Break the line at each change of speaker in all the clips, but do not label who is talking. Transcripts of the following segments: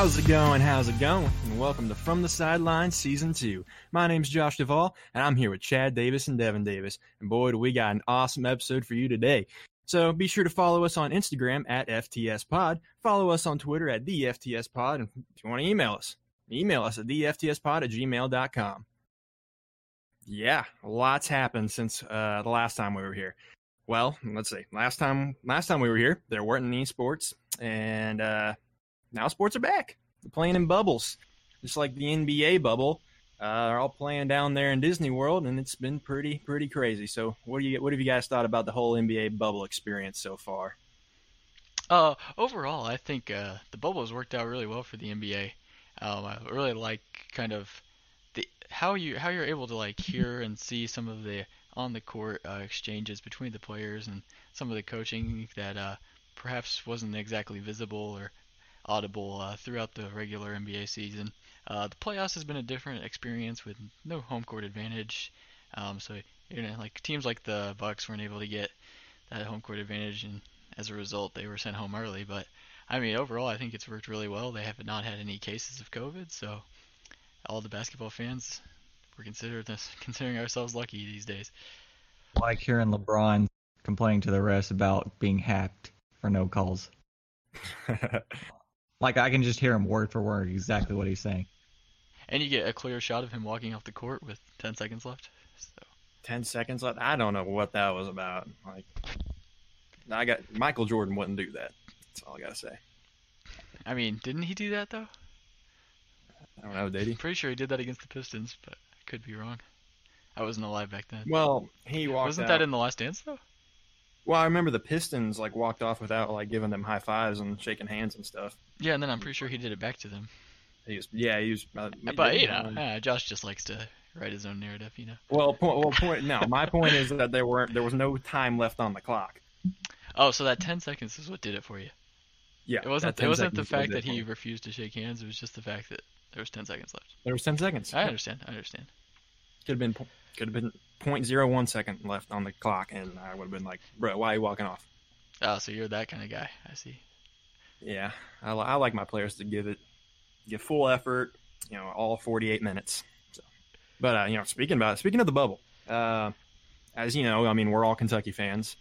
How's it going? How's it going? And welcome to From the Sideline Season 2. My name's Josh Duvall, and I'm here with Chad Davis and Devin Davis. And boy, do we got an awesome episode for you today. So be sure to follow us on Instagram at FTSPod. Follow us on Twitter at the FTSPod. And if you want to email us, email us at theftspod at gmail.com. Yeah, lots happened since uh, the last time we were here. Well, let's see. Last time, last time we were here, there weren't any sports, and uh, now sports are back. They're playing in bubbles, just like the NBA bubble. Uh, they're all playing down there in Disney World, and it's been pretty pretty crazy. So, what do you what have you guys thought about the whole NBA bubble experience so far?
Uh, overall, I think uh, the bubble has worked out really well for the NBA. Um, I really like kind of the how you how you're able to like hear and see some of the on the court uh, exchanges between the players and some of the coaching that uh, perhaps wasn't exactly visible or audible uh, throughout the regular NBA season. Uh, the playoffs has been a different experience with no home court advantage. Um, so you know, like teams like the Bucks weren't able to get that home court advantage, and as a result, they were sent home early. But I mean, overall, I think it's worked really well. They have not had any cases of COVID, so all the basketball fans we're considered considering ourselves lucky these days.
Like hearing LeBron complaining to the refs about being hacked for no calls. like I can just hear him word for word exactly what he's saying.
And you get a clear shot of him walking off the court with 10 seconds left. So.
10 seconds left? I don't know what that was about. Like, I got Michael Jordan wouldn't do that. That's all I gotta say.
I mean, didn't he do that though?
I don't know, did he?
I'm pretty sure he did that against the Pistons, but I could be wrong. I wasn't alive back then.
Well, he walked.
Wasn't
out.
that in the Last Dance though?
Well, I remember the Pistons like walked off without like giving them high fives and shaking hands and stuff.
Yeah, and then I'm pretty sure he did it back to them.
He was, yeah, he was. Uh,
but you know, uh, Josh just likes to write his own narrative, you know.
Well, point. Well, point. No, my point is that there weren't. There was no time left on the clock.
Oh, so that 10 seconds is what did it for you?
Yeah.
It wasn't. It wasn't the fact that he refused to shake hands. It was just the fact that there was 10 seconds left.
There was 10 seconds.
I understand. I understand.
Could have been. Could have been 0.01 second left on the clock, and I would have been like, "Bro, why are you walking off?"
Oh, so you're that kind of guy. I see.
Yeah, I, I like my players to give it, give full effort. You know, all 48 minutes. So, but uh, you know, speaking about speaking of the bubble, uh, as you know, I mean, we're all Kentucky fans.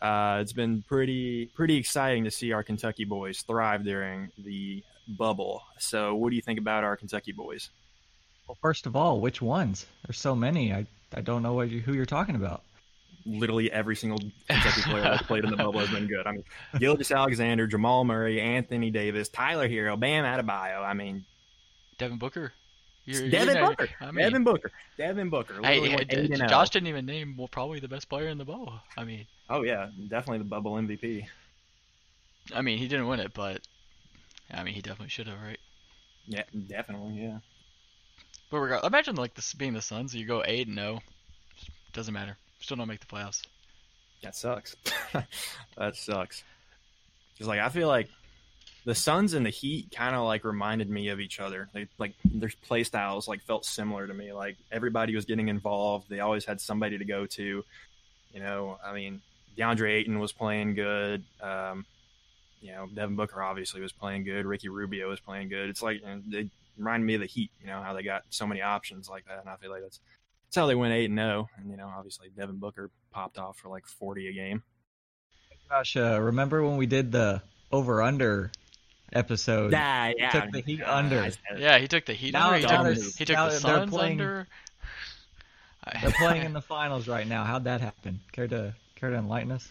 Uh, it's been pretty pretty exciting to see our Kentucky boys thrive during the bubble. So, what do you think about our Kentucky boys?
Well, first of all, which ones? There's so many. I I don't know what you, who you're talking about.
Literally every single Kentucky player that's played in the bubble has been good. I mean, Gilgeous-Alexander, Jamal Murray, Anthony Davis, Tyler Herro, Bam Adebayo. I mean,
Devin Booker.
You're, Devin you're Booker. I mean, Devin Booker. Devin Booker.
Hey, hey Josh didn't even name well probably the best player in the bubble. I mean.
Oh yeah, definitely the bubble MVP.
I mean, he didn't win it, but I mean, he definitely should have, right?
Yeah, definitely, yeah.
But imagine like this being the Suns, you go eight and no, doesn't matter, still don't make the playoffs.
That sucks. that sucks. Just like I feel like the Suns and the Heat kind of like reminded me of each other. They like their play styles like felt similar to me. Like everybody was getting involved. They always had somebody to go to. You know, I mean, DeAndre Ayton was playing good. Um, you know, Devin Booker obviously was playing good. Ricky Rubio was playing good. It's like they remind me of the Heat. You know how they got so many options like that, and I feel like that's that's how they went eight and zero. And you know, obviously Devin Booker popped off for like forty a game.
Gosh, uh, remember when we did the over under episode?
Yeah, yeah.
He took the Heat under.
Yeah, he took the Heat
now,
under. He took, he took the Suns playing, under.
They're playing in the finals right now. How'd that happen? Care to care to enlighten us?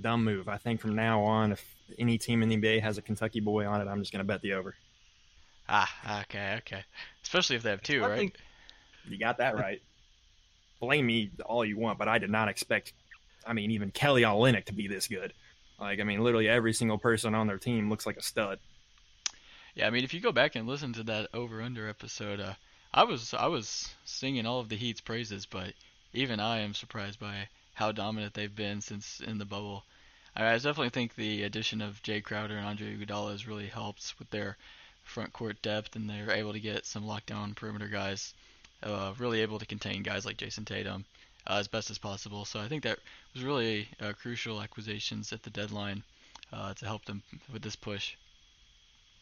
Dumb move. I think from now on, if any team in the NBA has a Kentucky boy on it, I'm just going to bet the over.
Ah, okay, okay. Especially if they have two, right? Think...
You got that right. Blame me all you want, but I did not expect. I mean, even Kelly Olynyk to be this good. Like, I mean, literally every single person on their team looks like a stud.
Yeah, I mean, if you go back and listen to that over under episode, uh, I was I was singing all of the Heat's praises, but even I am surprised by how dominant they've been since in the bubble. I, I definitely think the addition of Jae Crowder and Andre Iguodala has really helped with their front court depth, and they're able to get some lockdown perimeter guys, uh, really able to contain guys like Jayson Tatum uh, as best as possible. So I think that was really uh, crucial acquisitions at the deadline uh, to help them with this push.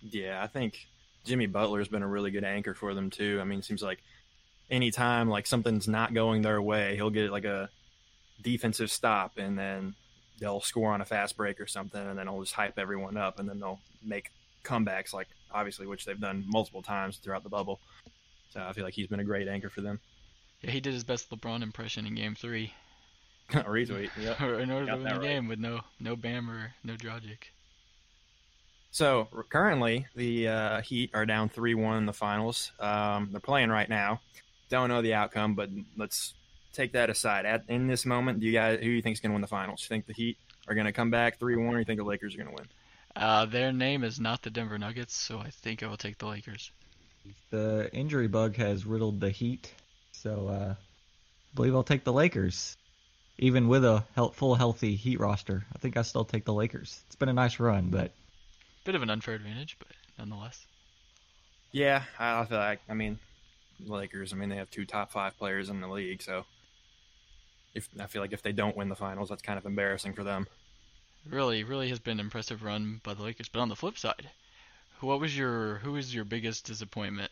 Yeah, I think Jimmy Butler's been a really good anchor for them too. I mean, it seems like anytime like something's not going their way, he'll get like a defensive stop and then they'll score on a fast break or something and then he'll just hype everyone up and then they'll make comebacks like obviously which they've done multiple times throughout the bubble. So I feel like he's been a great anchor for them.
Yeah, he did his best LeBron impression in Game Three.
Retweet. Yep.
in order
Got
to win the
right.
game with no no Bam or no Dragic.
So currently, the uh, Heat are down three-one in the finals. Um, they're playing right now. Don't know the outcome, but let's take that aside. At in this moment, do you guys who do you think is going to win the finals? You think the Heat are going to come back three-one, or you think the Lakers are going to win?
Uh, their name is not the Denver Nuggets, so I think I will take the Lakers.
The injury bug has riddled the Heat, so uh, I believe I'll take the Lakers. Even with a hel- full healthy Heat roster, I think I still take the Lakers. It's been a nice run, but
Bit of an unfair advantage, but nonetheless.
Yeah, I I feel like I mean, the Lakers. I mean, they have two top five players in the league, so if I feel like if they don't win the finals, that's kind of embarrassing for them.
Really, really has been an impressive run by the Lakers. But on the flip side, what was your who was your biggest disappointment?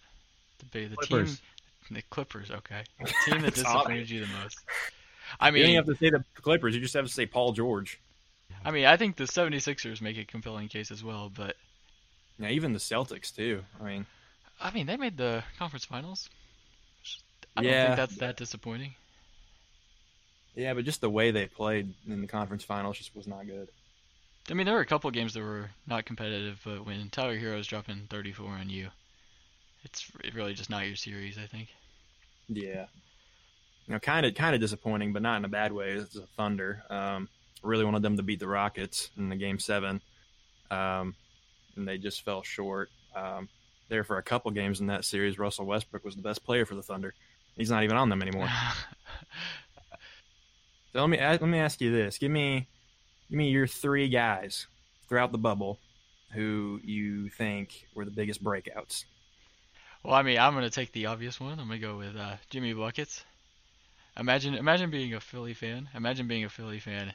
The big the
Clippers.
team, the Clippers. Okay, the team that disappointed you the most. I mean,
you don't have to say the Clippers; you just have to say Paul George.
I mean, I think the 76ers make a compelling case as well. But
Yeah, even the Celtics too. I mean,
I mean, they made the conference finals. I don't
Yeah.
think that's that disappointing.
yeah, but just the way they played in the conference finals just was not good.
I mean, there were a couple games that were not competitive, but when Tyler Herro's dropping 34 on you, it's really just not your series. I think.
Yeah. You know, kind of, kind of disappointing, but not in a bad way. It's the Thunder. Um, really wanted them to beat the Rockets in the game seven, um, and they just fell short. Um, there for a couple games in that series, Russell Westbrook was the best player for the Thunder. He's not even on them anymore. So let me let me ask you this: give me give me your three guys throughout the bubble who you think were the biggest breakouts.
Well, I mean, I'm gonna take the obvious one. I'm gonna go with uh, Jimmy buckets. Imagine, imagine being a Philly fan. Imagine being a Philly fan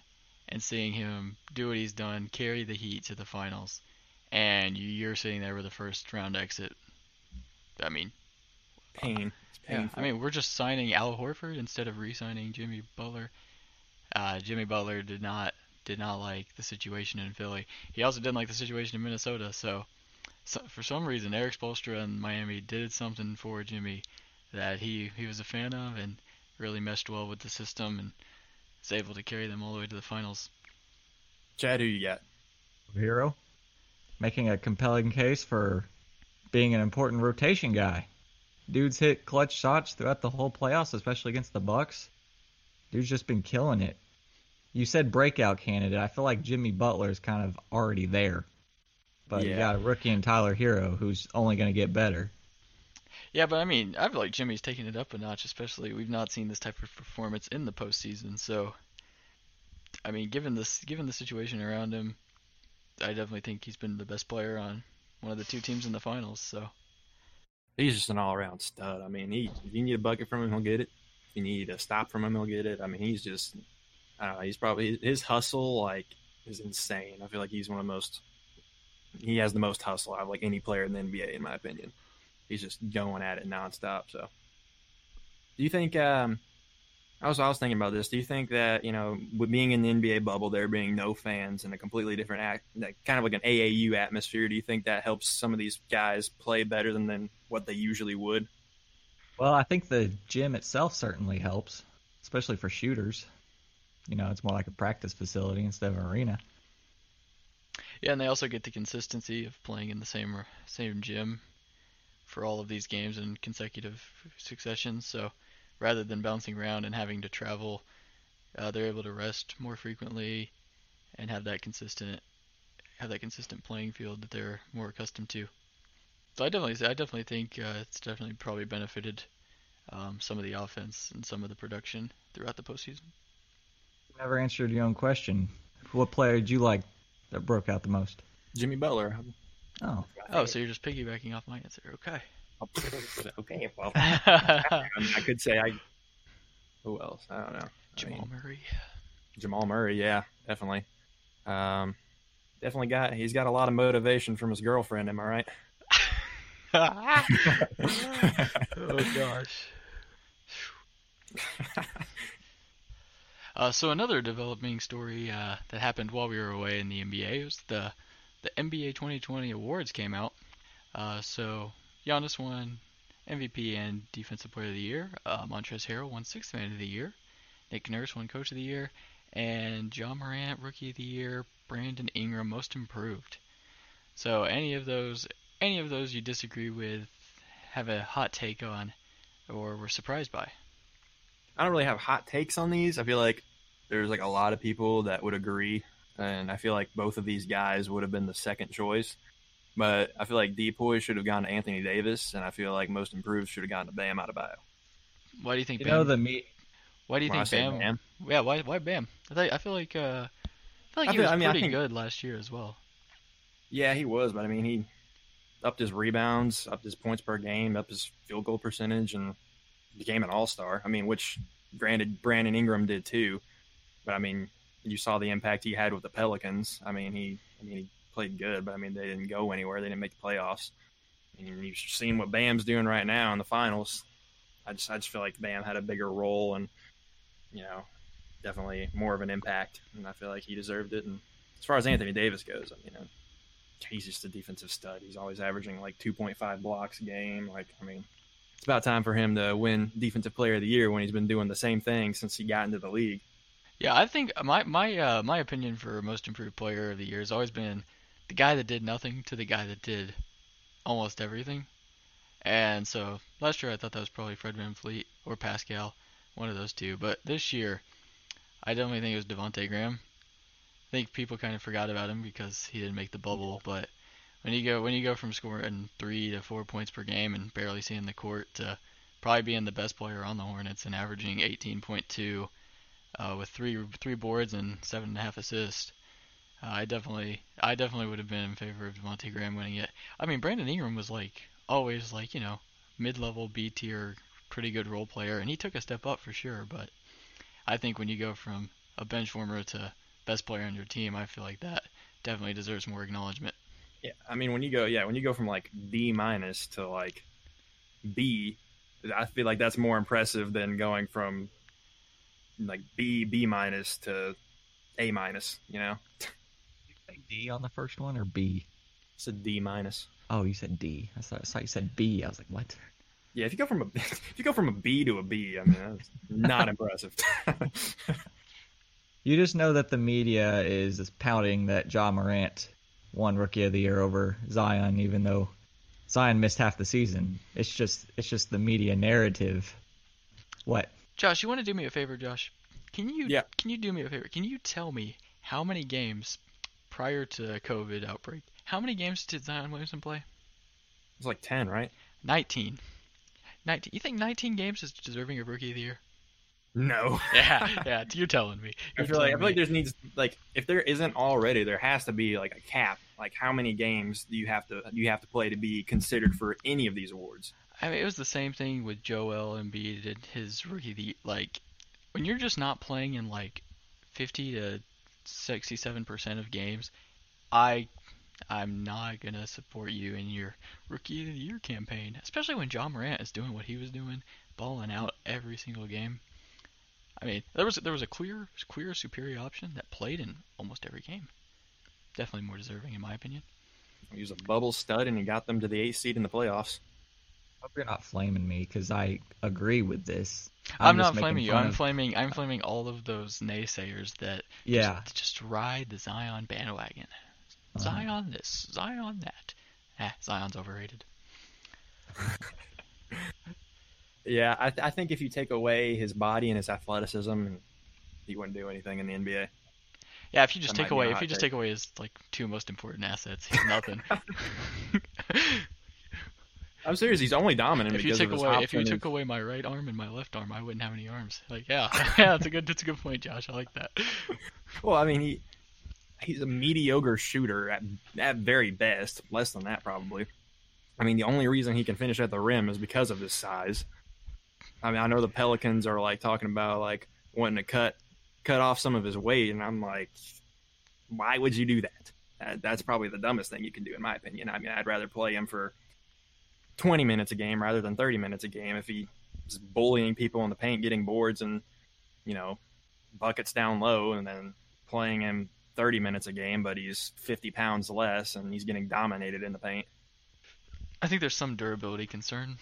and seeing him do what he's done, carry the Heat to the finals, and you- you're sitting there with a first round exit. I mean,
Pain. It's
yeah. I mean, we're just signing Al Horford instead of re-signing Jimmy Butler. Uh, Jimmy Butler did not did not like the situation in Philly. He also didn't like the situation in Minnesota. So, so for some reason, Erik Spoelstra in Miami did something for Jimmy that he he was a fan of and really meshed well with the system and was able to carry them all the way to the finals.
Chad, who you got?
Herro making a compelling case for being an important rotation guy. Dude's hit clutch shots throughout the whole playoffs, especially against the Bucks. Dude's just been killing it. You said breakout candidate. I feel like Jimmy Butler is kind of already there. But you got a rookie in Tyler Herro who's only going to get better.
Yeah, but I mean, I feel like Jimmy's taking it up a notch. Especially, we've not seen this type of performance in the postseason. So, I mean, given this, given the situation around him, I definitely think he's been the best player on one of the two teams in the finals. So,
He's just an all-around stud. I mean, he if you need a bucket from him, he'll get it. If you need a stop from him, he'll get it. I mean, he's just I don't know. He's probably his hustle like is insane. I feel like he's one of the most. He has the most hustle out of like any player in the NBA, in my opinion. He's just going at it nonstop. So, do you think? Um, I was I was thinking about this. Do you think that you know, with being in the NBA bubble, there being no fans and a completely different act, like kind of like an AAU atmosphere, do you think that helps some of these guys play better than than what they usually would?
Well, I think the gym itself certainly helps, especially for shooters. You know, it's more like a practice facility instead of an arena.
yeah, and they also get the consistency of playing in the same same gym for all of these games in consecutive succession. So, rather than bouncing around and having to travel, uh, they're able to rest more frequently and have that consistent have that consistent playing field that they're more accustomed to. So I definitely I definitely think uh, it's definitely probably benefited um, some of the offense and some of the production throughout the postseason.
You never answered your own question. What player did you like that broke out the most?
Jimmy Butler.
Oh,
Oh, so you're just piggybacking off my answer. Okay.
okay, well, I, I could say I. Who else? I don't know. I
Jamal
mean,
Murray.
Jamal Murray, yeah, definitely. Um, definitely got. He's got a lot of motivation from his girlfriend. Am I right?
oh gosh. Uh, so another developing story uh, that happened while we were away in the NBA was the the NBA 2020 awards came out. Uh, so Giannis won MVP and Defensive Player of the Year. Uh, Montrezl Harrell won Sixth Man of the Year. Nick Nurse won Coach of the Year, and Ja Morant Rookie of the Year. Brandon Ingram Most Improved. So any of those, any of those you disagree with, have a hot take on, or were surprised by?
I don't really have hot takes on these. I feel like there's like a lot of people that would agree, and I feel like both of these guys would have been the second choice. But I feel like Depoy should have gone to Anthony Davis, and I feel like most improved should have gone to Bam Adebayo.
Why do you think
You
Bam?
know the me.
why do you
When
think Bam,
Bam,
Yeah, why why Bam? I, thought, I feel like uh, I feel like
I
he
feel-
was
I mean,
pretty
think-
good last year as well.
Yeah, he was, but I mean, he upped his rebounds, upped his points per game, upped his field goal percentage, and became an all star. I mean, which granted Brandon Ingram did too, but I mean, you saw the impact he had with the Pelicans. I mean, he, I mean, he played good, but I mean, they didn't go anywhere. They didn't make the playoffs. And you've seen what Bam's doing right now in the finals. I just, I just feel like Bam had a bigger role and, you know, definitely more of an impact, and I feel like he deserved it. And as far as Anthony Davis goes, I mean, he's just a defensive stud. He's always averaging like 2.5 blocks a game. Like, I mean, it's about time for him to win Defensive Player of the Year when he's been doing the same thing since he got into the league.
Yeah, I think my my uh, my opinion for most improved player of the year has always been the guy that did nothing to the guy that did almost everything. And so last year I thought that was probably Fred VanVleet or Pascal, one of those two. But this year, I definitely think it was Devonte Graham. I think people kind of forgot about him because he didn't make the bubble. But when you go when you go from scoring three to four points per game and barely seeing the court to probably being the best player on the Hornets and averaging 18.2 uh, with three three boards and seven and a half assists. Uh, I definitely I definitely would have been in favor of Devontae Graham winning it. I mean Brandon Ingram was like always like you know mid level B tier pretty good role player and he took a step up for sure. But I think when you go from a bench warmer to best player on your team, I feel like that definitely deserves more acknowledgement.
Yeah, I mean, when you go, yeah, when you go from like B minus to like B, I feel like that's more impressive than going from like B B minus to A minus. You know, you
Say D on the first one or B?
it's a D minus.
Oh, you said D. I thought, I thought you said B. I was like, what?
Yeah, if you go from a if you go from a B to a B, I mean, that's not impressive.
You just know that the media is pouting that Ja Morant won Rookie of the Year over Zion, even though Zion missed half the season. It's just it's just the media narrative. What?
Josh, you want to do me a favor, Josh? Can you
Yeah.
can you do me a favor? Can you tell me how many games prior to COVID outbreak? How many games did Zion Williamson play?
it's like ten, right?
19. 19. You think 19 games is deserving of Rookie of the Year?
No.
Yeah, yeah. You're telling me.
I
You're
feel like I
telling
feel like
me.
there needs like if there isn't already, there has to be like a cap. Like how many games do you have to you have to play to be considered for any of these awards?
I mean, it was the same thing with Joel Embiid and his Rookie the. Like, when you're just not playing in like 50 to 67 percent of games, I I'm not gonna support you in your Rookie of the Year campaign, especially when Ja Morant is doing what he was doing, balling out every single game. I mean, there was there was a clear clear superior option that played in almost every game. Definitely more deserving in my opinion.
He was a bubble stud and he got them to the eighth seed in the playoffs.
hope you're not flaming me because I agree with this.
I'm,
just
not flaming you. I'm
of-
flaming. I'm flaming all of those naysayers that
Yeah.
just, just ride the Zion bandwagon.
Uh-huh.
Zion this, Zion that. Ah, Zion's overrated.
Yeah, I, I think if you take away his body and his athleticism, he wouldn't do anything in the NBA.
Yeah, if you just
That
take
might be a
away, if you just
take.
take away his like two most important assets, he's nothing.
I'm serious. He's only dominant
if you
because
took
of his
away, if you
and
took away my right arm and my left arm, I wouldn't have any arms. Like, yeah, yeah, that's a good, that's a good point, Josh. I like that.
Well, I mean, he he's a mediocre shooter at at very best, less than that probably. I mean, the only reason he can finish at the rim is because of his size. I mean, I know the Pelicans are like talking about like wanting to cut cut off some of his weight, and I'm like, why would you do that? Uh, that's probably the dumbest thing you can do, in my opinion. I mean, I'd rather play him for 20 minutes a game rather than 30 minutes a game if he's bullying people in the paint, getting boards and, you know, buckets down low and then playing him 30 minutes a game, but he's 50 pounds less and he's getting dominated in the paint.
I think there's some durability concern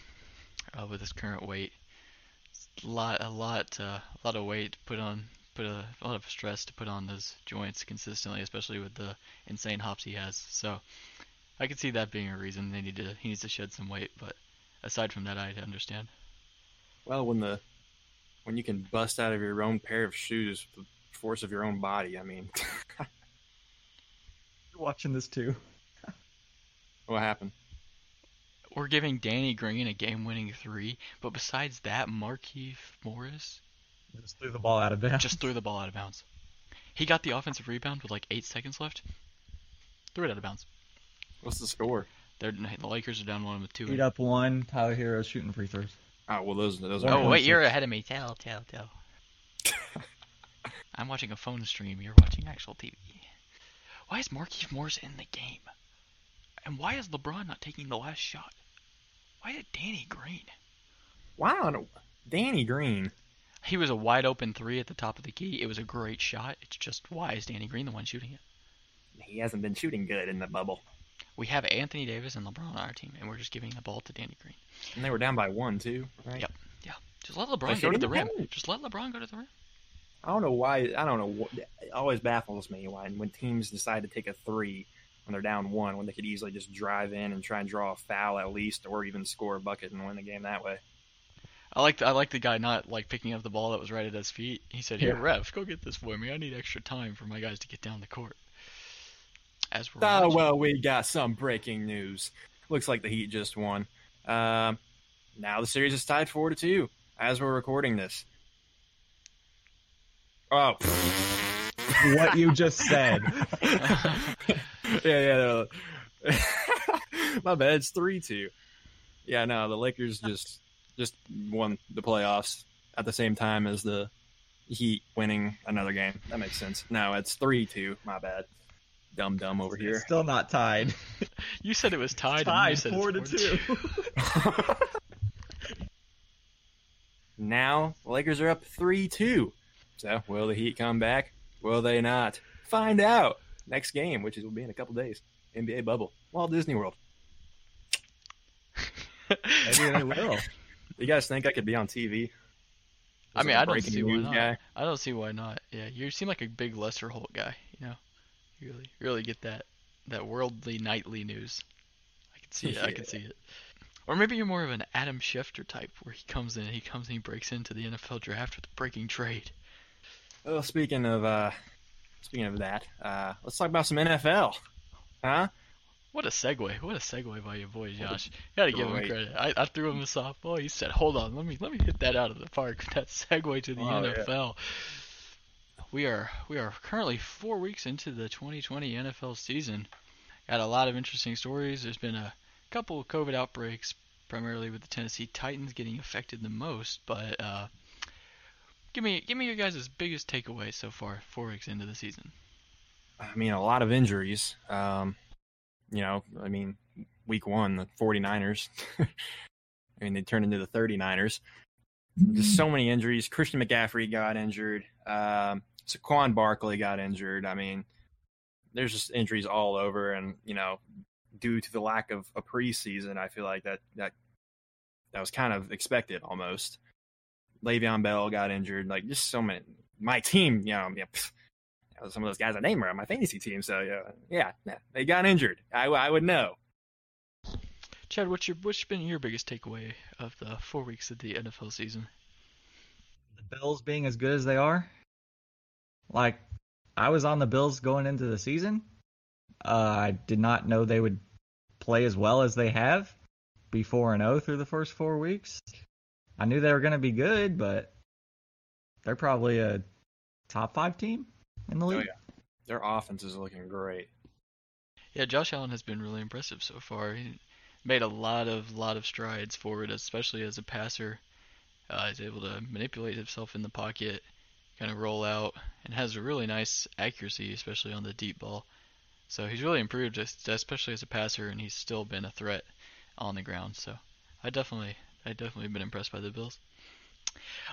uh, with his current weight. A lot, a lot, uh, a lot of weight put on, put a, a lot of stress to put on those joints consistently, especially with the insane hops he has. So I could see that being a reason they need to he needs to shed some weight. But aside from that, I understand.
Well, when the when you can bust out of your own pair of shoes with the force of your own body, I mean,
You're watching this too.
what happened?
We're giving Danny Green a game-winning three, but besides that, Markieff Morris
Just threw the ball out of bounds.
just threw the ball out of bounds. He got the offensive rebound with like eight seconds left. Threw it out of bounds.
What's the score?
They're, the Lakers are down one with two.
Beat up one. Tyler Herro's shooting free throws.
Oh well, those those are.
Oh wait, you're ahead of me. Tell, tell, tell. I'm watching a phone stream. You're watching actual TV. Why is Markieff Morris in the game? And why is LeBron not taking the last shot? Why is Danny Green?
Why Wow, Danny Green.
He was a wide open three at the top of the key. It was a great shot. It's just why is Danny Green the one shooting it?
He hasn't been shooting good in the bubble,
We have Anthony Davis and LeBron on our team, and we're just giving the ball to Danny Green.
and they were down by one too, right?
Yep. Just let LeBron go to the rim. Just let LeBron go to the rim.
I don't know why. I don't know. What, it always baffles me when when teams decide to take a three when they're down one when they could easily just drive in and try and draw a foul at least, or even score a bucket and win the game that way.
I like the, I like the guy not like picking up the ball that was right at his feet. He said, "Here,
Yeah.
ref, go get this for me. I need extra time for my guys to get down the court." As we're
Oh
watching-
well, we got some breaking news. Looks like the Heat just won. Um, now the series is tied four to two as we're recording this. Oh,
what you just said.
yeah, yeah. no. My bad. It's three two. Yeah, no, the Lakers just just won the playoffs at the same time as the Heat winning another game. That makes sense. No, it's three two. My bad. Dumb dumb over
It's
here.
still not tied.
you said it was tied. and you
Tied
said
four to
it's
two.
now the Lakers are up three two. So will the Heat come back? Will they not? Find out next game, which is will be in a couple days. NBA bubble, Walt Disney World.
Maybe they will.
You guys think I could be on TV?
I mean, I don't see why not.
guy?
I don't see why not. Yeah, you seem like a big Lester Holt guy. You know, you really, really get that that worldly nightly news. I can see it. I can see it. Or maybe you're more of an Adam Schefter type, where he comes in, he comes and he breaks into the NFL draft with a breaking trade.
Well, speaking of uh, speaking of that, uh, let's talk about some NFL, huh?
What a segue! What a segue by your boy Josh. You gotta give him credit. I, I threw him a softball. He said, "Hold on, let me let me hit that out of the park." That segue to the
Oh, yeah.
NFL. We are we are currently four weeks into the 2020 NFL season. Got a lot of interesting stories. There's been a couple of COVID outbreaks, primarily with the Tennessee Titans getting affected the most. But uh, give me give me your guys' biggest takeaway so far, four weeks into the season.
I mean, a lot of injuries. Um, you know, I mean, week one, the 49ers. I mean, they turned into the 39ers. Just so many injuries. Christian McCaffrey got injured. Um, Saquon Barkley got injured. I mean, there's just injuries all over, and you know, due to the lack of a preseason, I feel like that that that was kind of expected almost. Le'Veon Bell got injured. Like just so many. My team, you know, yeah, pff, some of those guys I named are on my fantasy team. So yeah, yeah, yeah, they got injured. I, I would know.
Chad, what's your what's been your biggest takeaway of the four weeks of the NFL season?
the Bills being as good as they are. Like, I was on the Bills going into the season. Uh, I did not know they would play as well as they have. Be four and zero through the first four weeks. I knew they were going to be good, but they're probably a top five team in the league.
Their offense is looking great.
Yeah, Josh Allen has been really impressive so far. He made a lot of lot of strides forward, especially as a passer. Uh, he's able to manipulate himself in the pocket, kind of roll out, and has a really nice accuracy, especially on the deep ball. So he's really improved, especially as a passer, and he's still been a threat on the ground. So I definitely I definitely been impressed by the Bills.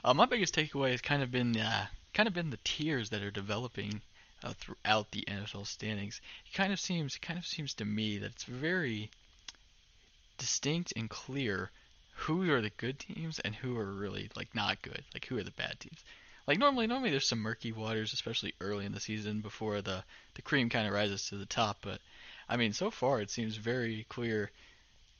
Uh, my biggest takeaway has kind of been uh, kind of been the tiers that are developing uh, throughout the NFL standings. It kind of seems it kind of seems to me that it's very distinct and clear who are the good teams and who are really like not good, like who are the bad teams. Like normally, normally there's some murky waters, especially early in the season before the the cream kind of rises to the top. But I mean, so far it seems very clear.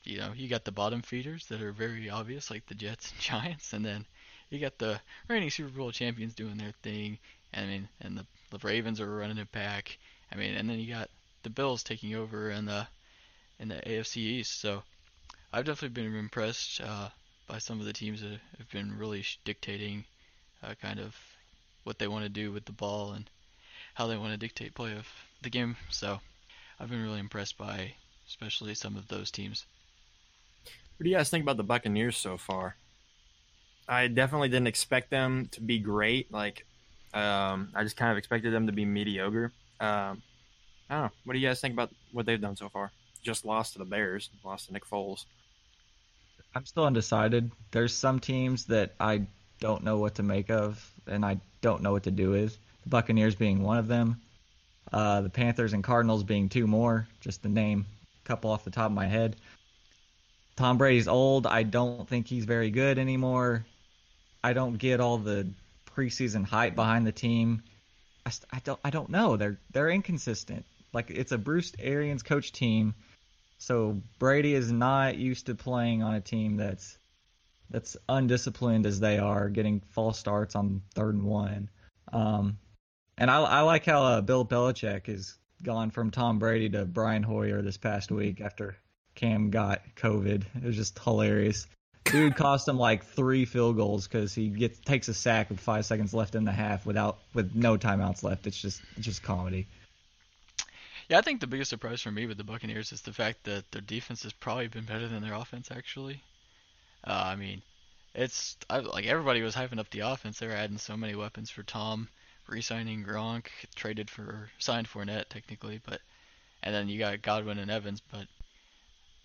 You know, you got the bottom feeders that are very obvious, like the Jets and Giants, and then you got the reigning Super Bowl champions doing their thing. I mean, and the, the Ravens are running it back. I mean, and then you got the Bills taking over in the in the AFC East. So I've definitely been impressed uh, by some of the teams that have been really dictating uh, kind of what they want to do with the ball and how they want to dictate play of the game. So I've been really impressed by especially some of those teams.
What do you guys think about the Buccaneers so far? I definitely didn't expect them to be great. Like, um, I just kind of expected them to be mediocre. Um, I don't know. What do you guys think about what they've done so far? Just lost to the Bears, lost to Nick Foles.
I'm still undecided. There's some teams that I don't know what to make of, and I don't know what to do with. The Buccaneers being one of them. Uh, the Panthers and Cardinals being two more, just to name a couple off the top of my head. Tom Brady's old. I don't think he's very good anymore. I don't get all the preseason hype behind the team. I, I don't I don't know. They're they're inconsistent. Like it's a Bruce Arians coach team, so Brady is not used to playing on a team that's that's undisciplined as they are, getting false starts on third and one. Um, and I, I like how uh, Bill Belichick has gone from Tom Brady to Brian Hoyer this past week after Cam got COVID. It was just hilarious. Dude cost him like three field goals because he gets takes a sack with five seconds left in the half without with no timeouts left. It's just it's just comedy.
Yeah, I think the biggest surprise for me with the Buccaneers is the fact that their defense has probably been better than their offense. Actually, uh, I mean, it's I, like everybody was hyping up the offense. They were adding so many weapons for Tom, re-signing Gronk, traded for signed Fournette technically, but and then you got Godwin and Evans. But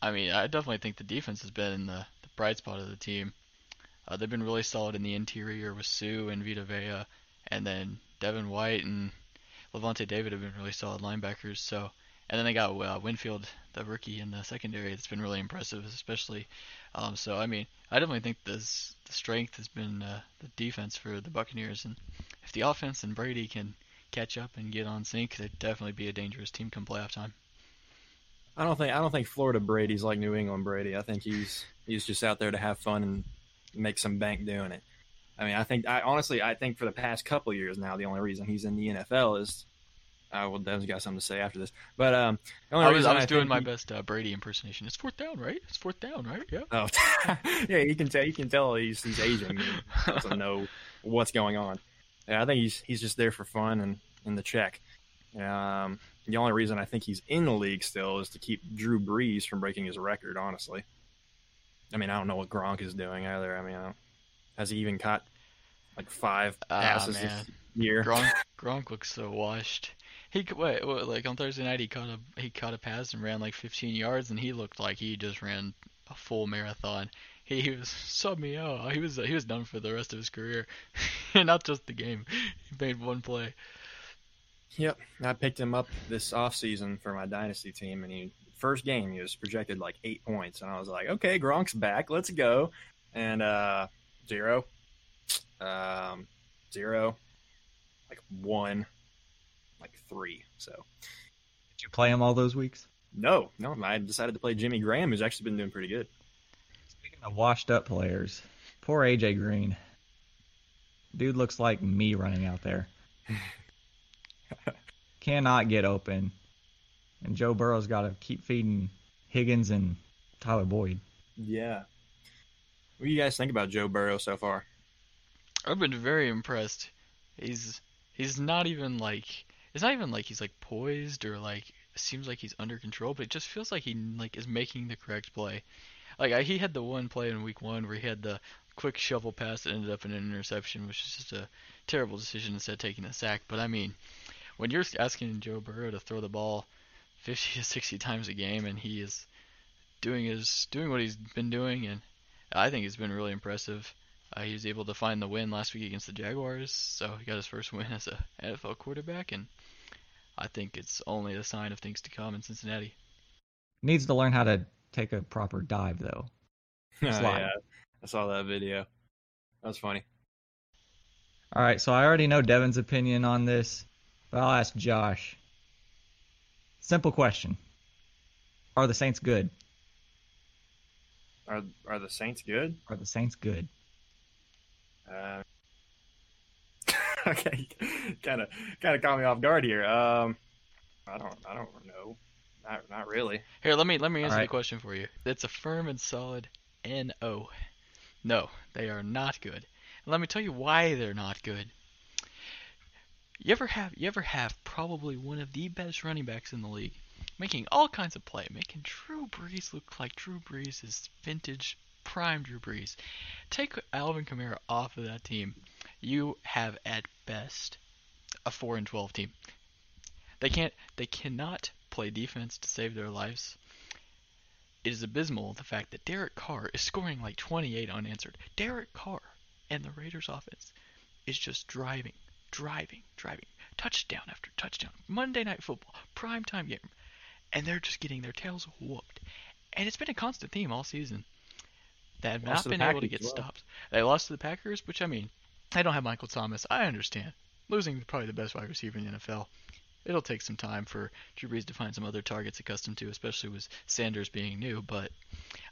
I mean, I definitely think the defense has been the bright spot of the team. Uh, they've been really solid in the interior with Suh and Vita Vea, and then Devin White and Lavonte David have been really solid linebackers. So, and then they got uh, Winfield, the rookie in the secondary. That's been really impressive, especially. Um, so, I mean, I definitely think this the strength has been uh, the defense for the Buccaneers, and if the offense and Brady can catch up and get on sync, they'd definitely be a dangerous team come playoff time.
I don't think I don't think Florida Brady's like New England Brady. I think he's he's just out there to have fun and make some bank doing it. I mean, I think I honestly I think for the past couple years now, the only reason he's in the NFL is uh, well, Dev's got something to say after this. But um,
the only I was, I was I doing my he, best uh, Brady impersonation. It's fourth down, right? It's fourth down, right? Yeah.
Oh, yeah. You can tell. You can tell he's he's aging. He doesn't know what's going on. Yeah, I think he's he's just there for fun and in the check. Um, the only reason I think he's in the league still is to keep Drew Brees from breaking his record. Honestly, I mean, I don't know what Gronk is doing either. I mean, I has he even caught like five ah, passes this year?
Gronk, Gronk looks so washed. He wait, wait, like on Thursday night he caught a he caught a pass and ran like 15 yards, and he looked like he just ran a full marathon. He, he was sub me out. He was he was done for the rest of his career, not just the game. He made one play.
Yep, I picked him up this off season for my dynasty team, and he first game he was projected like eight points, and I was like, okay, Gronk's back, let's go, and uh, zero, um, zero, like one, like three. So,
did you play him all those weeks?
No, no, I decided to play Jimmy Graham, who's actually been doing pretty good.
Speaking of washed up players, poor AJ Green. Dude looks like me running out there. Cannot get open. And Joe Burrow's got to keep feeding Higgins and Tyler Boyd.
Yeah. What do you guys think about Joe Burrow so far?
I've been very impressed. He's he's not even like it's not even like he's like poised or like seems like he's under control, but it just feels like he like is making the correct play. Like I, he had the one play in week one where he had the quick shovel pass that ended up in an interception, which is just a terrible decision instead of taking a sack. But I mean, when you're asking Joe Burrow to throw the ball 50 to 60 times a game and he is doing his doing what he's been doing, and I think he's been really impressive. Uh, he was able to find the win last week against the Jaguars, so he got his first win as a NFL quarterback, and I think it's only a sign of things to come in Cincinnati.
Needs to learn how to take a proper dive though.
Oh,
Slide.
yeah, I saw that video. That was funny.
All right, so I already know Devin's opinion on this, but I'll ask Josh. Simple question: Are the Saints good?
Are are the Saints good?
Are the Saints good?
Uh, okay, kind of kind of caught me off guard here. Um, I don't I don't know. Not not really.
Here, let me let me answer the question for you. It's a firm and solid no. No, they are not good. And let me tell you why they're not good. You ever have you ever have probably one of the best running backs in the league, making all kinds of play, making Drew Brees look like Drew Brees is vintage prime Drew Brees. Take Alvin Kamara off of that team, you have at best a four and twelve team. They can't they cannot play defense to save their lives. It is abysmal the fact that Derek Carr is scoring like 28 unanswered. Derek Carr and the Raiders offense is just driving, driving, driving, touchdown after touchdown. Monday night football, prime time game. And they're just getting their tails whooped. And it's been a constant theme all season. They have
Lost
not been able to get
well.
stopped. They lost to the Packers, which I mean, they don't have Michael Thomas. I understand. Losing probably the best wide receiver in the NFL. It'll take some time for Drew Brees to find some other targets accustomed to, especially with Sanders being new. But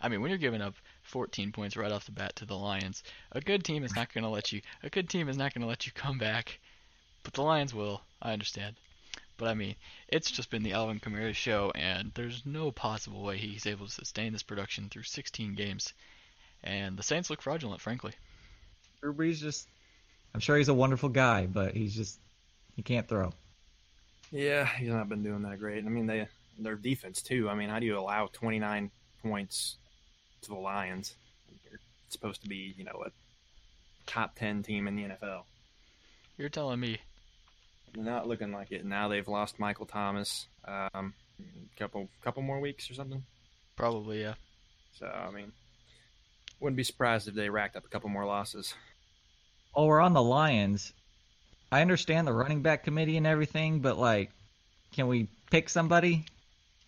I mean, when you're giving up 14 points right off the bat to the Lions, a good team is not going to let you. A good team is not going to let you come back. But the Lions will. I understand. But I mean, it's just been the Alvin Kamara show, and there's no possible way he's able to sustain this production through 16 games. And the Saints look fraudulent, frankly.
Drew Brees just. I'm sure he's a wonderful guy, but he's just. He can't throw.
Yeah, he's not been doing that great. I mean, they their defense too. I mean, how do you allow 29 points to the Lions? You're supposed to be, you know, a top 10 team in the NFL.
You're telling me
Not looking like it. Now they've lost Michael Thomas. Um, couple couple more weeks or something.
probably yeah.
So I mean, wouldn't be surprised if they racked up a couple more losses.
Oh, we're on the Lions. I understand the running back committee and everything, but like, can we pick somebody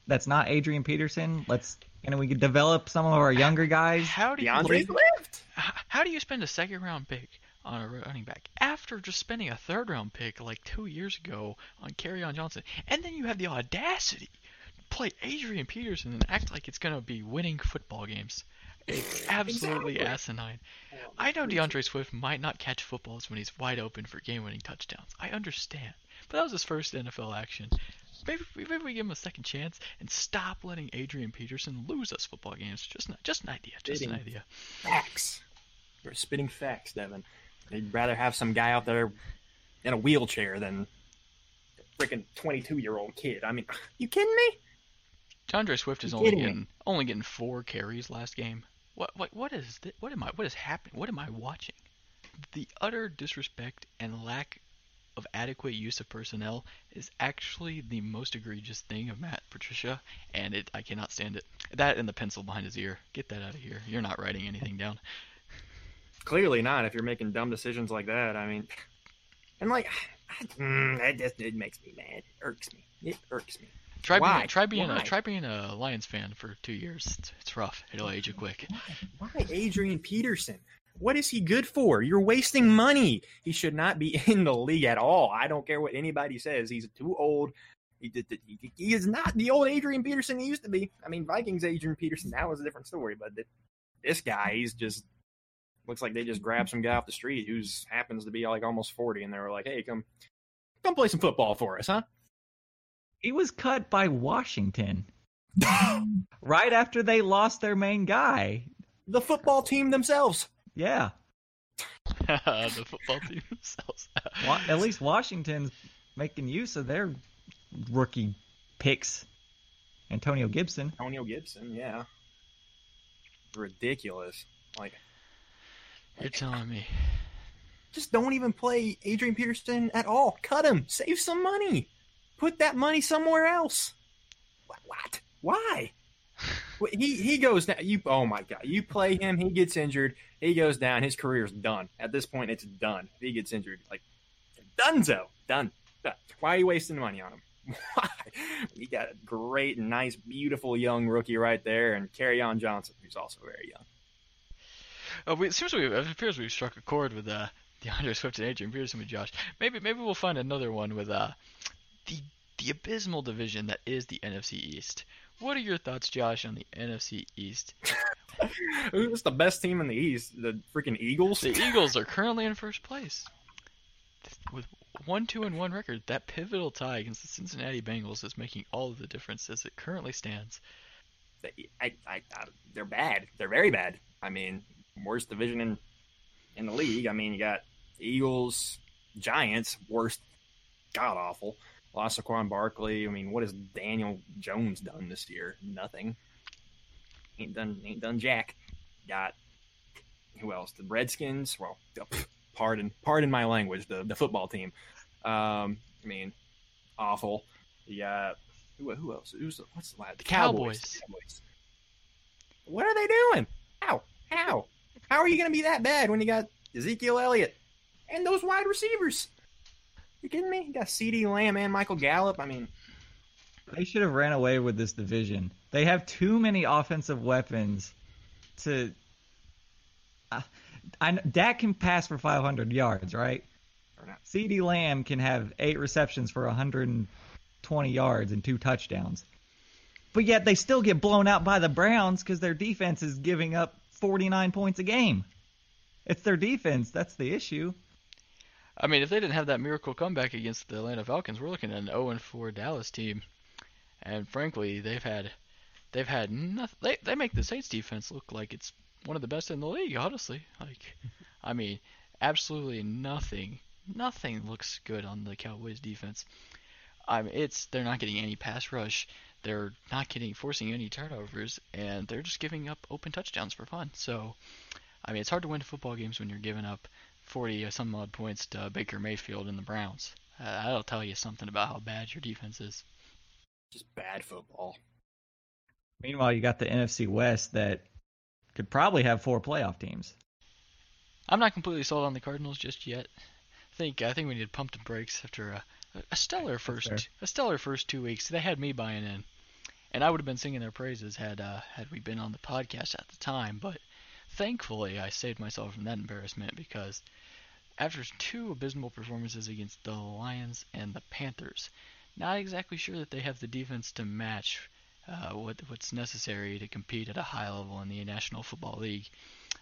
that's not Adrian Peterson? Let's can we develop some of our younger guys?
How do you
D'Andre Swift.
how do you spend a second round pick on a running back after just spending a third round pick like two years ago on on Johnson, and then you have the audacity to play Adrian Peterson and act like it's gonna be winning football games? It's absolutely
Exactly.
asinine. I know D'Andre Swift might not catch footballs when he's wide open for game-winning touchdowns. I understand, but that was his first NFL action. Maybe, maybe we give him a second chance and stop letting Adrian Peterson lose us football games. Just, an- just an idea. Just an idea.
Facts. You're spitting facts, Devin. They'd rather have some guy out there in a wheelchair than a freaking 22 year old kid. I mean, you kidding me?
D'Andre Swift is only
kidding me.
getting only getting four carries last game. What what what is thi- what am I what is happening? What am I watching? The utter disrespect and lack of adequate use of personnel is actually the most egregious thing of Matt Patricia, and it I cannot stand it. That and the pencil behind his ear. Get that out of here. You're not writing anything down.
Clearly not. If you're making dumb decisions like that, I mean, and like, mm, that just it makes me mad. It irks me. It irks me.
Try
Why?
being try being
Why?
a try being a Lions fan for two years. It's, it's rough. It'll age you quick.
Why Adrian Peterson? What is he good for? You're wasting money. He should not be in the league at all. I don't care what anybody says. He's too old. He, he, he is not the old Adrian Peterson he used to be. I mean, Vikings Adrian Peterson, that was a different story. But th- this guy, he's just looks like they just grabbed some guy off the street who's happens to be like almost 40, and they were like, hey, come, come play some football for us, huh?
He was cut by Washington right after they lost their main guy.
the football team themselves.
Yeah,
the football team themselves.
At least Washington's making use of their rookie picks. Antonio Gibson.
Antonio Gibson, yeah. Ridiculous. Like,
You're telling me.
just don't even play Adrian Peterson at all. Cut him. Save some money. Put that money somewhere else. What? Why? he he goes down. You oh my god, you play him, he gets injured, he goes down. His career's done. At this point, it's done. If he gets injured, like Dunzo, done. Why are you wasting money on him? Why? You got a great, nice, beautiful young rookie right there, and Kerryon Johnson, who's also very young.
Oh, we, it seems we it appears we've struck a chord with uh, D'Andre Swift and Adrian Peterson with Josh. Maybe maybe we'll find another one with uh, the the abysmal division that is the NFC East. What are your thoughts, Josh, on the NFC East?
Who's the best team in the East? The freaking Eagles.
The Eagles are currently in first place with one two and one record. That pivotal tie against the Cincinnati Bengals is making all of the difference as it currently stands.
I, I, I, they're bad. They're very bad. I mean, worst division in in the league. I mean, you got Eagles, Giants, worst, god awful. Lost Saquon Barkley. I mean, what has Daniel Jones done this year? Nothing. Ain't done. Ain't done jack. Got who else? The Redskins. Well, pardon, pardon my language. The the football team. Um, I mean, awful. You got who, who else? Who's the, what's the last?
The Cowboys.
Cowboys. What are they doing? How? How? How are you going to be that bad when you got Ezekiel Elliott and those wide receivers? You kidding me? You got CeeDee Lamb and Michael Gallup. I mean,
they should have ran away with this division. They have too many offensive weapons to. Uh, I, Dak can pass for 500 yards, right? CeeDee Lamb can have eight receptions for 120 yards and two touchdowns. But yet they still get blown out by the Browns because their defense is giving up 49 points a game. It's their defense. That's the issue.
I mean, if they didn't have that miracle comeback against the Atlanta Falcons, we're looking at an 0 4 Dallas team. And frankly, they've had they've had nothing. They they make the Saints defense look like it's one of the best in the league. Honestly, like, I mean, absolutely nothing, nothing looks good on the Cowboys defense. I mean, it's they're not getting any pass rush. They're not getting forcing any turnovers, and they're just giving up open touchdowns for fun. So, I mean, it's hard to win football games when you're giving up 40 some odd points to Baker Mayfield and the Browns. Uh, that'll tell you something about how bad your defense is.
Just bad football.
Meanwhile, you got the NFC West that could probably have four playoff teams.
I'm not completely sold on the Cardinals just yet. I think I think we need to pump the brakes after a, a stellar first a stellar first two weeks. They had me buying in, and I would have been singing their praises had uh, had we been on the podcast at the time. But thankfully, I saved myself from that embarrassment because after two abysmal performances against the Lions and the Panthers, not exactly sure that they have the defense to match uh, what what's necessary to compete at a high level in the National Football League.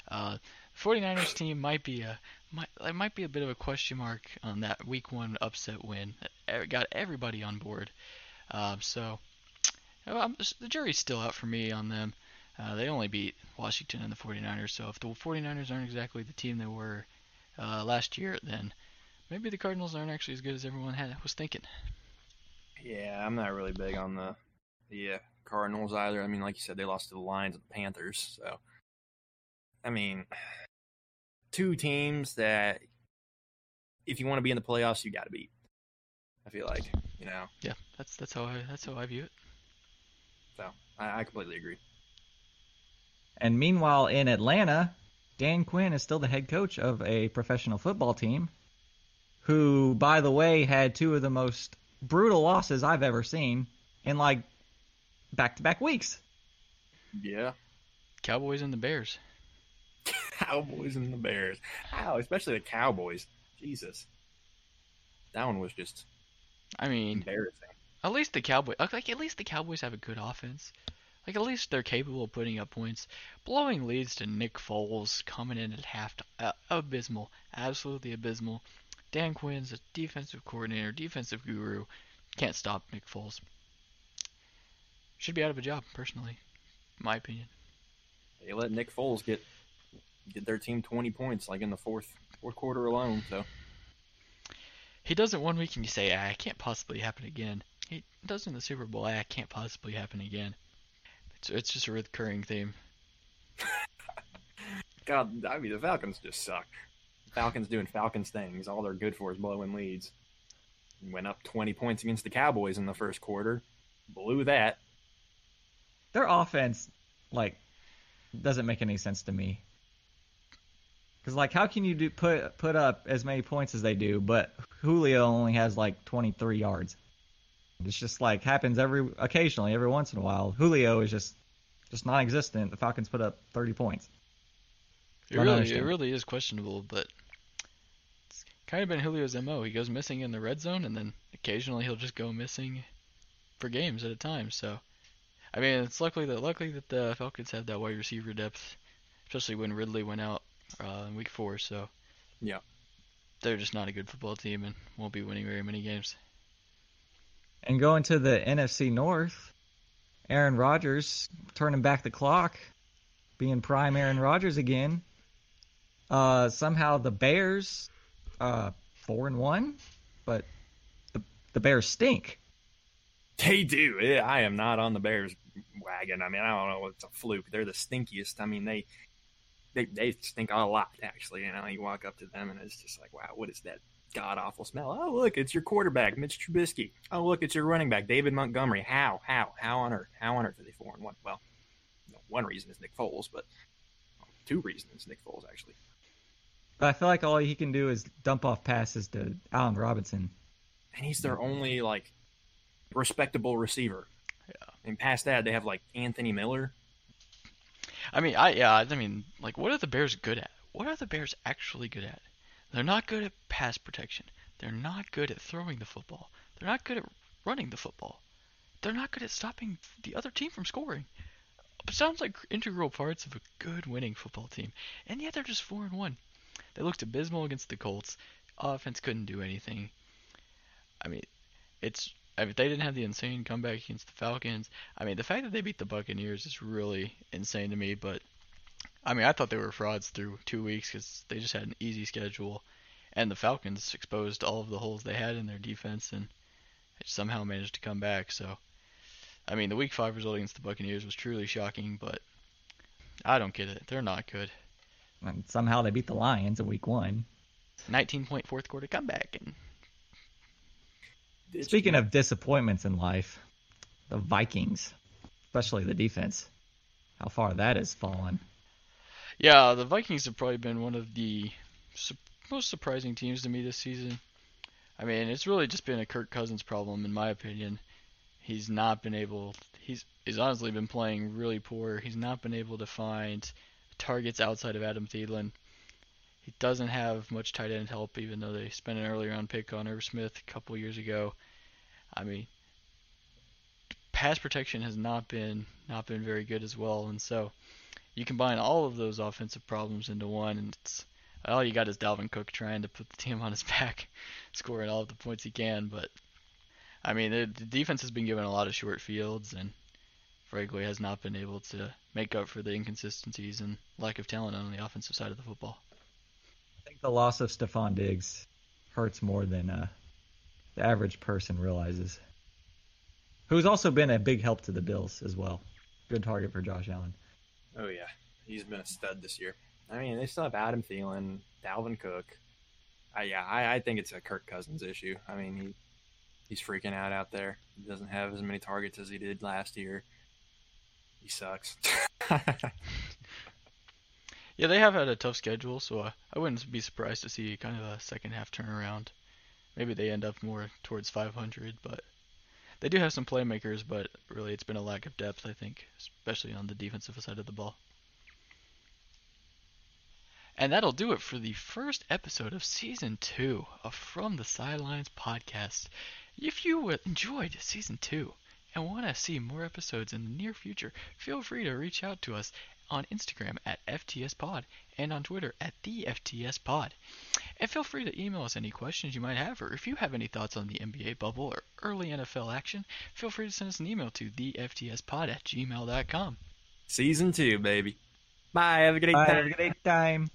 Uh, 49ers team might be a might, might be a bit of a question mark on that Week One upset win. It got everybody on board. Uh, so the jury's still out for me on them. Uh, they only beat Washington and the 49ers, so if the 49ers aren't exactly the team they were uh, last year, then maybe the Cardinals aren't actually as good as everyone had was thinking.
Yeah, I'm not really big on the the uh, Cardinals either. I mean, like you said, they lost to the Lions and the Panthers, so I mean, two teams that if you want to be in the playoffs, you got to beat. I feel like you know.
Yeah, that's that's how I that's how I view it.
So I, I completely agree.
And meanwhile, in Atlanta, Dan Quinn is still the head coach of a professional football team, who, by the way, had two of the most brutal losses I've ever seen in like back-to-back weeks.
Yeah.
Cowboys and the Bears.
Cowboys and the Bears. How, especially the Cowboys. Jesus. That one was just
I mean
embarrassing.
At least the Cowboys like at least the Cowboys have a good offense. Like at least they're capable of putting up points. Blowing leads to Nick Foles coming in at half uh, abysmal, absolutely abysmal. Dan Quinn's a defensive coordinator, defensive guru. Can't stop Nick Foles. Should be out of a job, personally, my opinion.
They let Nick Foles get get their team 20 points, like in the fourth fourth quarter alone. So
he does it one week, and you say, ah, "It can't possibly happen again." He does in the Super Bowl. Ah, can't possibly happen again. It's it's just a recurring theme.
God, I mean, the Falcons just suck. Falcons doing Falcons things. All they're good for is blowing leads. Went up 20 points against the Cowboys in the first quarter. Blew that.
Their offense like doesn't make any sense to me. Because like, how can you do put put up as many points as they do, but Julio only has like 23 yards? It's just like happens every occasionally, every once in a while. Julio is just just non-existent. The Falcons put up 30 points.
It
Don't
really, it really is questionable, but it's kind of been Julio's mo. He goes missing in the red zone, and then occasionally he'll just go missing for games at a time. So, I mean, it's luckily that luckily that the Falcons have that wide receiver depth, especially when Ridley went out uh, in Week Four. So,
Yeah.
they're just not a good football team and won't be winning very many games.
And going to the NFC North, Aaron Rodgers turning back the clock, being prime Aaron Rodgers again. Uh, somehow the Bears, uh, four and one, but the the Bears stink.
They do. I am not on the Bears wagon. I mean, I don't know. It's a fluke. They're the stinkiest. I mean, they they they stink a lot. Actually, you know, you walk up to them and it's just like, wow, what is that god awful smell? Oh, look, it's your quarterback, Mitch Trubisky. Oh, look, it's your running back, David Montgomery. How, how, how on earth? How on earth are they four and one? Well, you know, one reason is Nick Foles, but well, two reasons Nick Foles actually.
But I feel like all he can do is dump off passes to Allen Robinson.
and he's their only like respectable receiver.
Yeah.
And past that, they have like Anthony Miller.
I mean, I yeah, I mean, like, what are the Bears good at? What are the Bears actually good at? They're not good at pass protection. They're not good at throwing the football. They're not good at running the football. They're not good at stopping the other team from scoring. It sounds like integral parts of a good winning football team, and yet they're just four and one. They looked abysmal against the Colts. Offense couldn't do anything. I mean, it's I mean, they didn't have the insane comeback against the Falcons. I mean, the fact that they beat the Buccaneers is really insane to me. But I mean, I thought they were frauds through two weeks because they just had an easy schedule, and the Falcons exposed all of the holes they had in their defense and somehow managed to come back. So, I mean, the Week Five result against the Buccaneers was truly shocking, but I don't get it. They're not good.
And somehow they beat the Lions in Week One.
19 point fourth quarter comeback, and
Speaking of disappointments in life, the Vikings, especially the defense, how far that has fallen.
Yeah, the Vikings have probably been one of the su- most surprising teams to me this season. I mean, it's really just been a Kirk Cousins problem, in my opinion. He's not been able. He's he's honestly been playing really poor. He's not been able to find targets outside of Adam Thielen. He doesn't have much tight end help, even though they spent an early round pick on Irv Smith a couple years ago. I mean, pass protection has not been not been very good as well, and so you combine all of those offensive problems into one, and it's all you got is Dalvin Cook trying to put the team on his back, scoring all of the points he can. But I mean, the, the defense has been given a lot of short fields, and frankly has not been able to make up for the inconsistencies and lack of talent on the offensive side of the football.
I think the loss of Stefon Diggs hurts more than uh, the average person realizes. Who's also been a big help to the Bills as well. Good target for Josh Allen.
Oh yeah, he's been a stud this year. I mean, they still have Adam Thielen, Dalvin Cook. I, yeah, I, I think it's a Kirk Cousins issue. I mean, he he's freaking out out there. He doesn't have as many targets as he did last year. He sucks.
Yeah, they have had a tough schedule, so I wouldn't be surprised to see kind of a second half turnaround. Maybe they end up more towards 500, but they do have some playmakers, but really it's been a lack of depth, I think, especially on the defensive side of the ball. And that'll do it for the first episode of season two of From the Sidelines podcast. If you uh, enjoyed season two and want to see more episodes in the near future, feel free to reach out to us on Instagram at FTSPod and on Twitter at the FTSPod. And feel free to email us any questions you might have, or if you have any thoughts on the NBA bubble or early NFL action, feel free to send us an email to theftspod at gmail.com.
Season two, baby. Bye. Have a great
Bye,
time.
have a great time.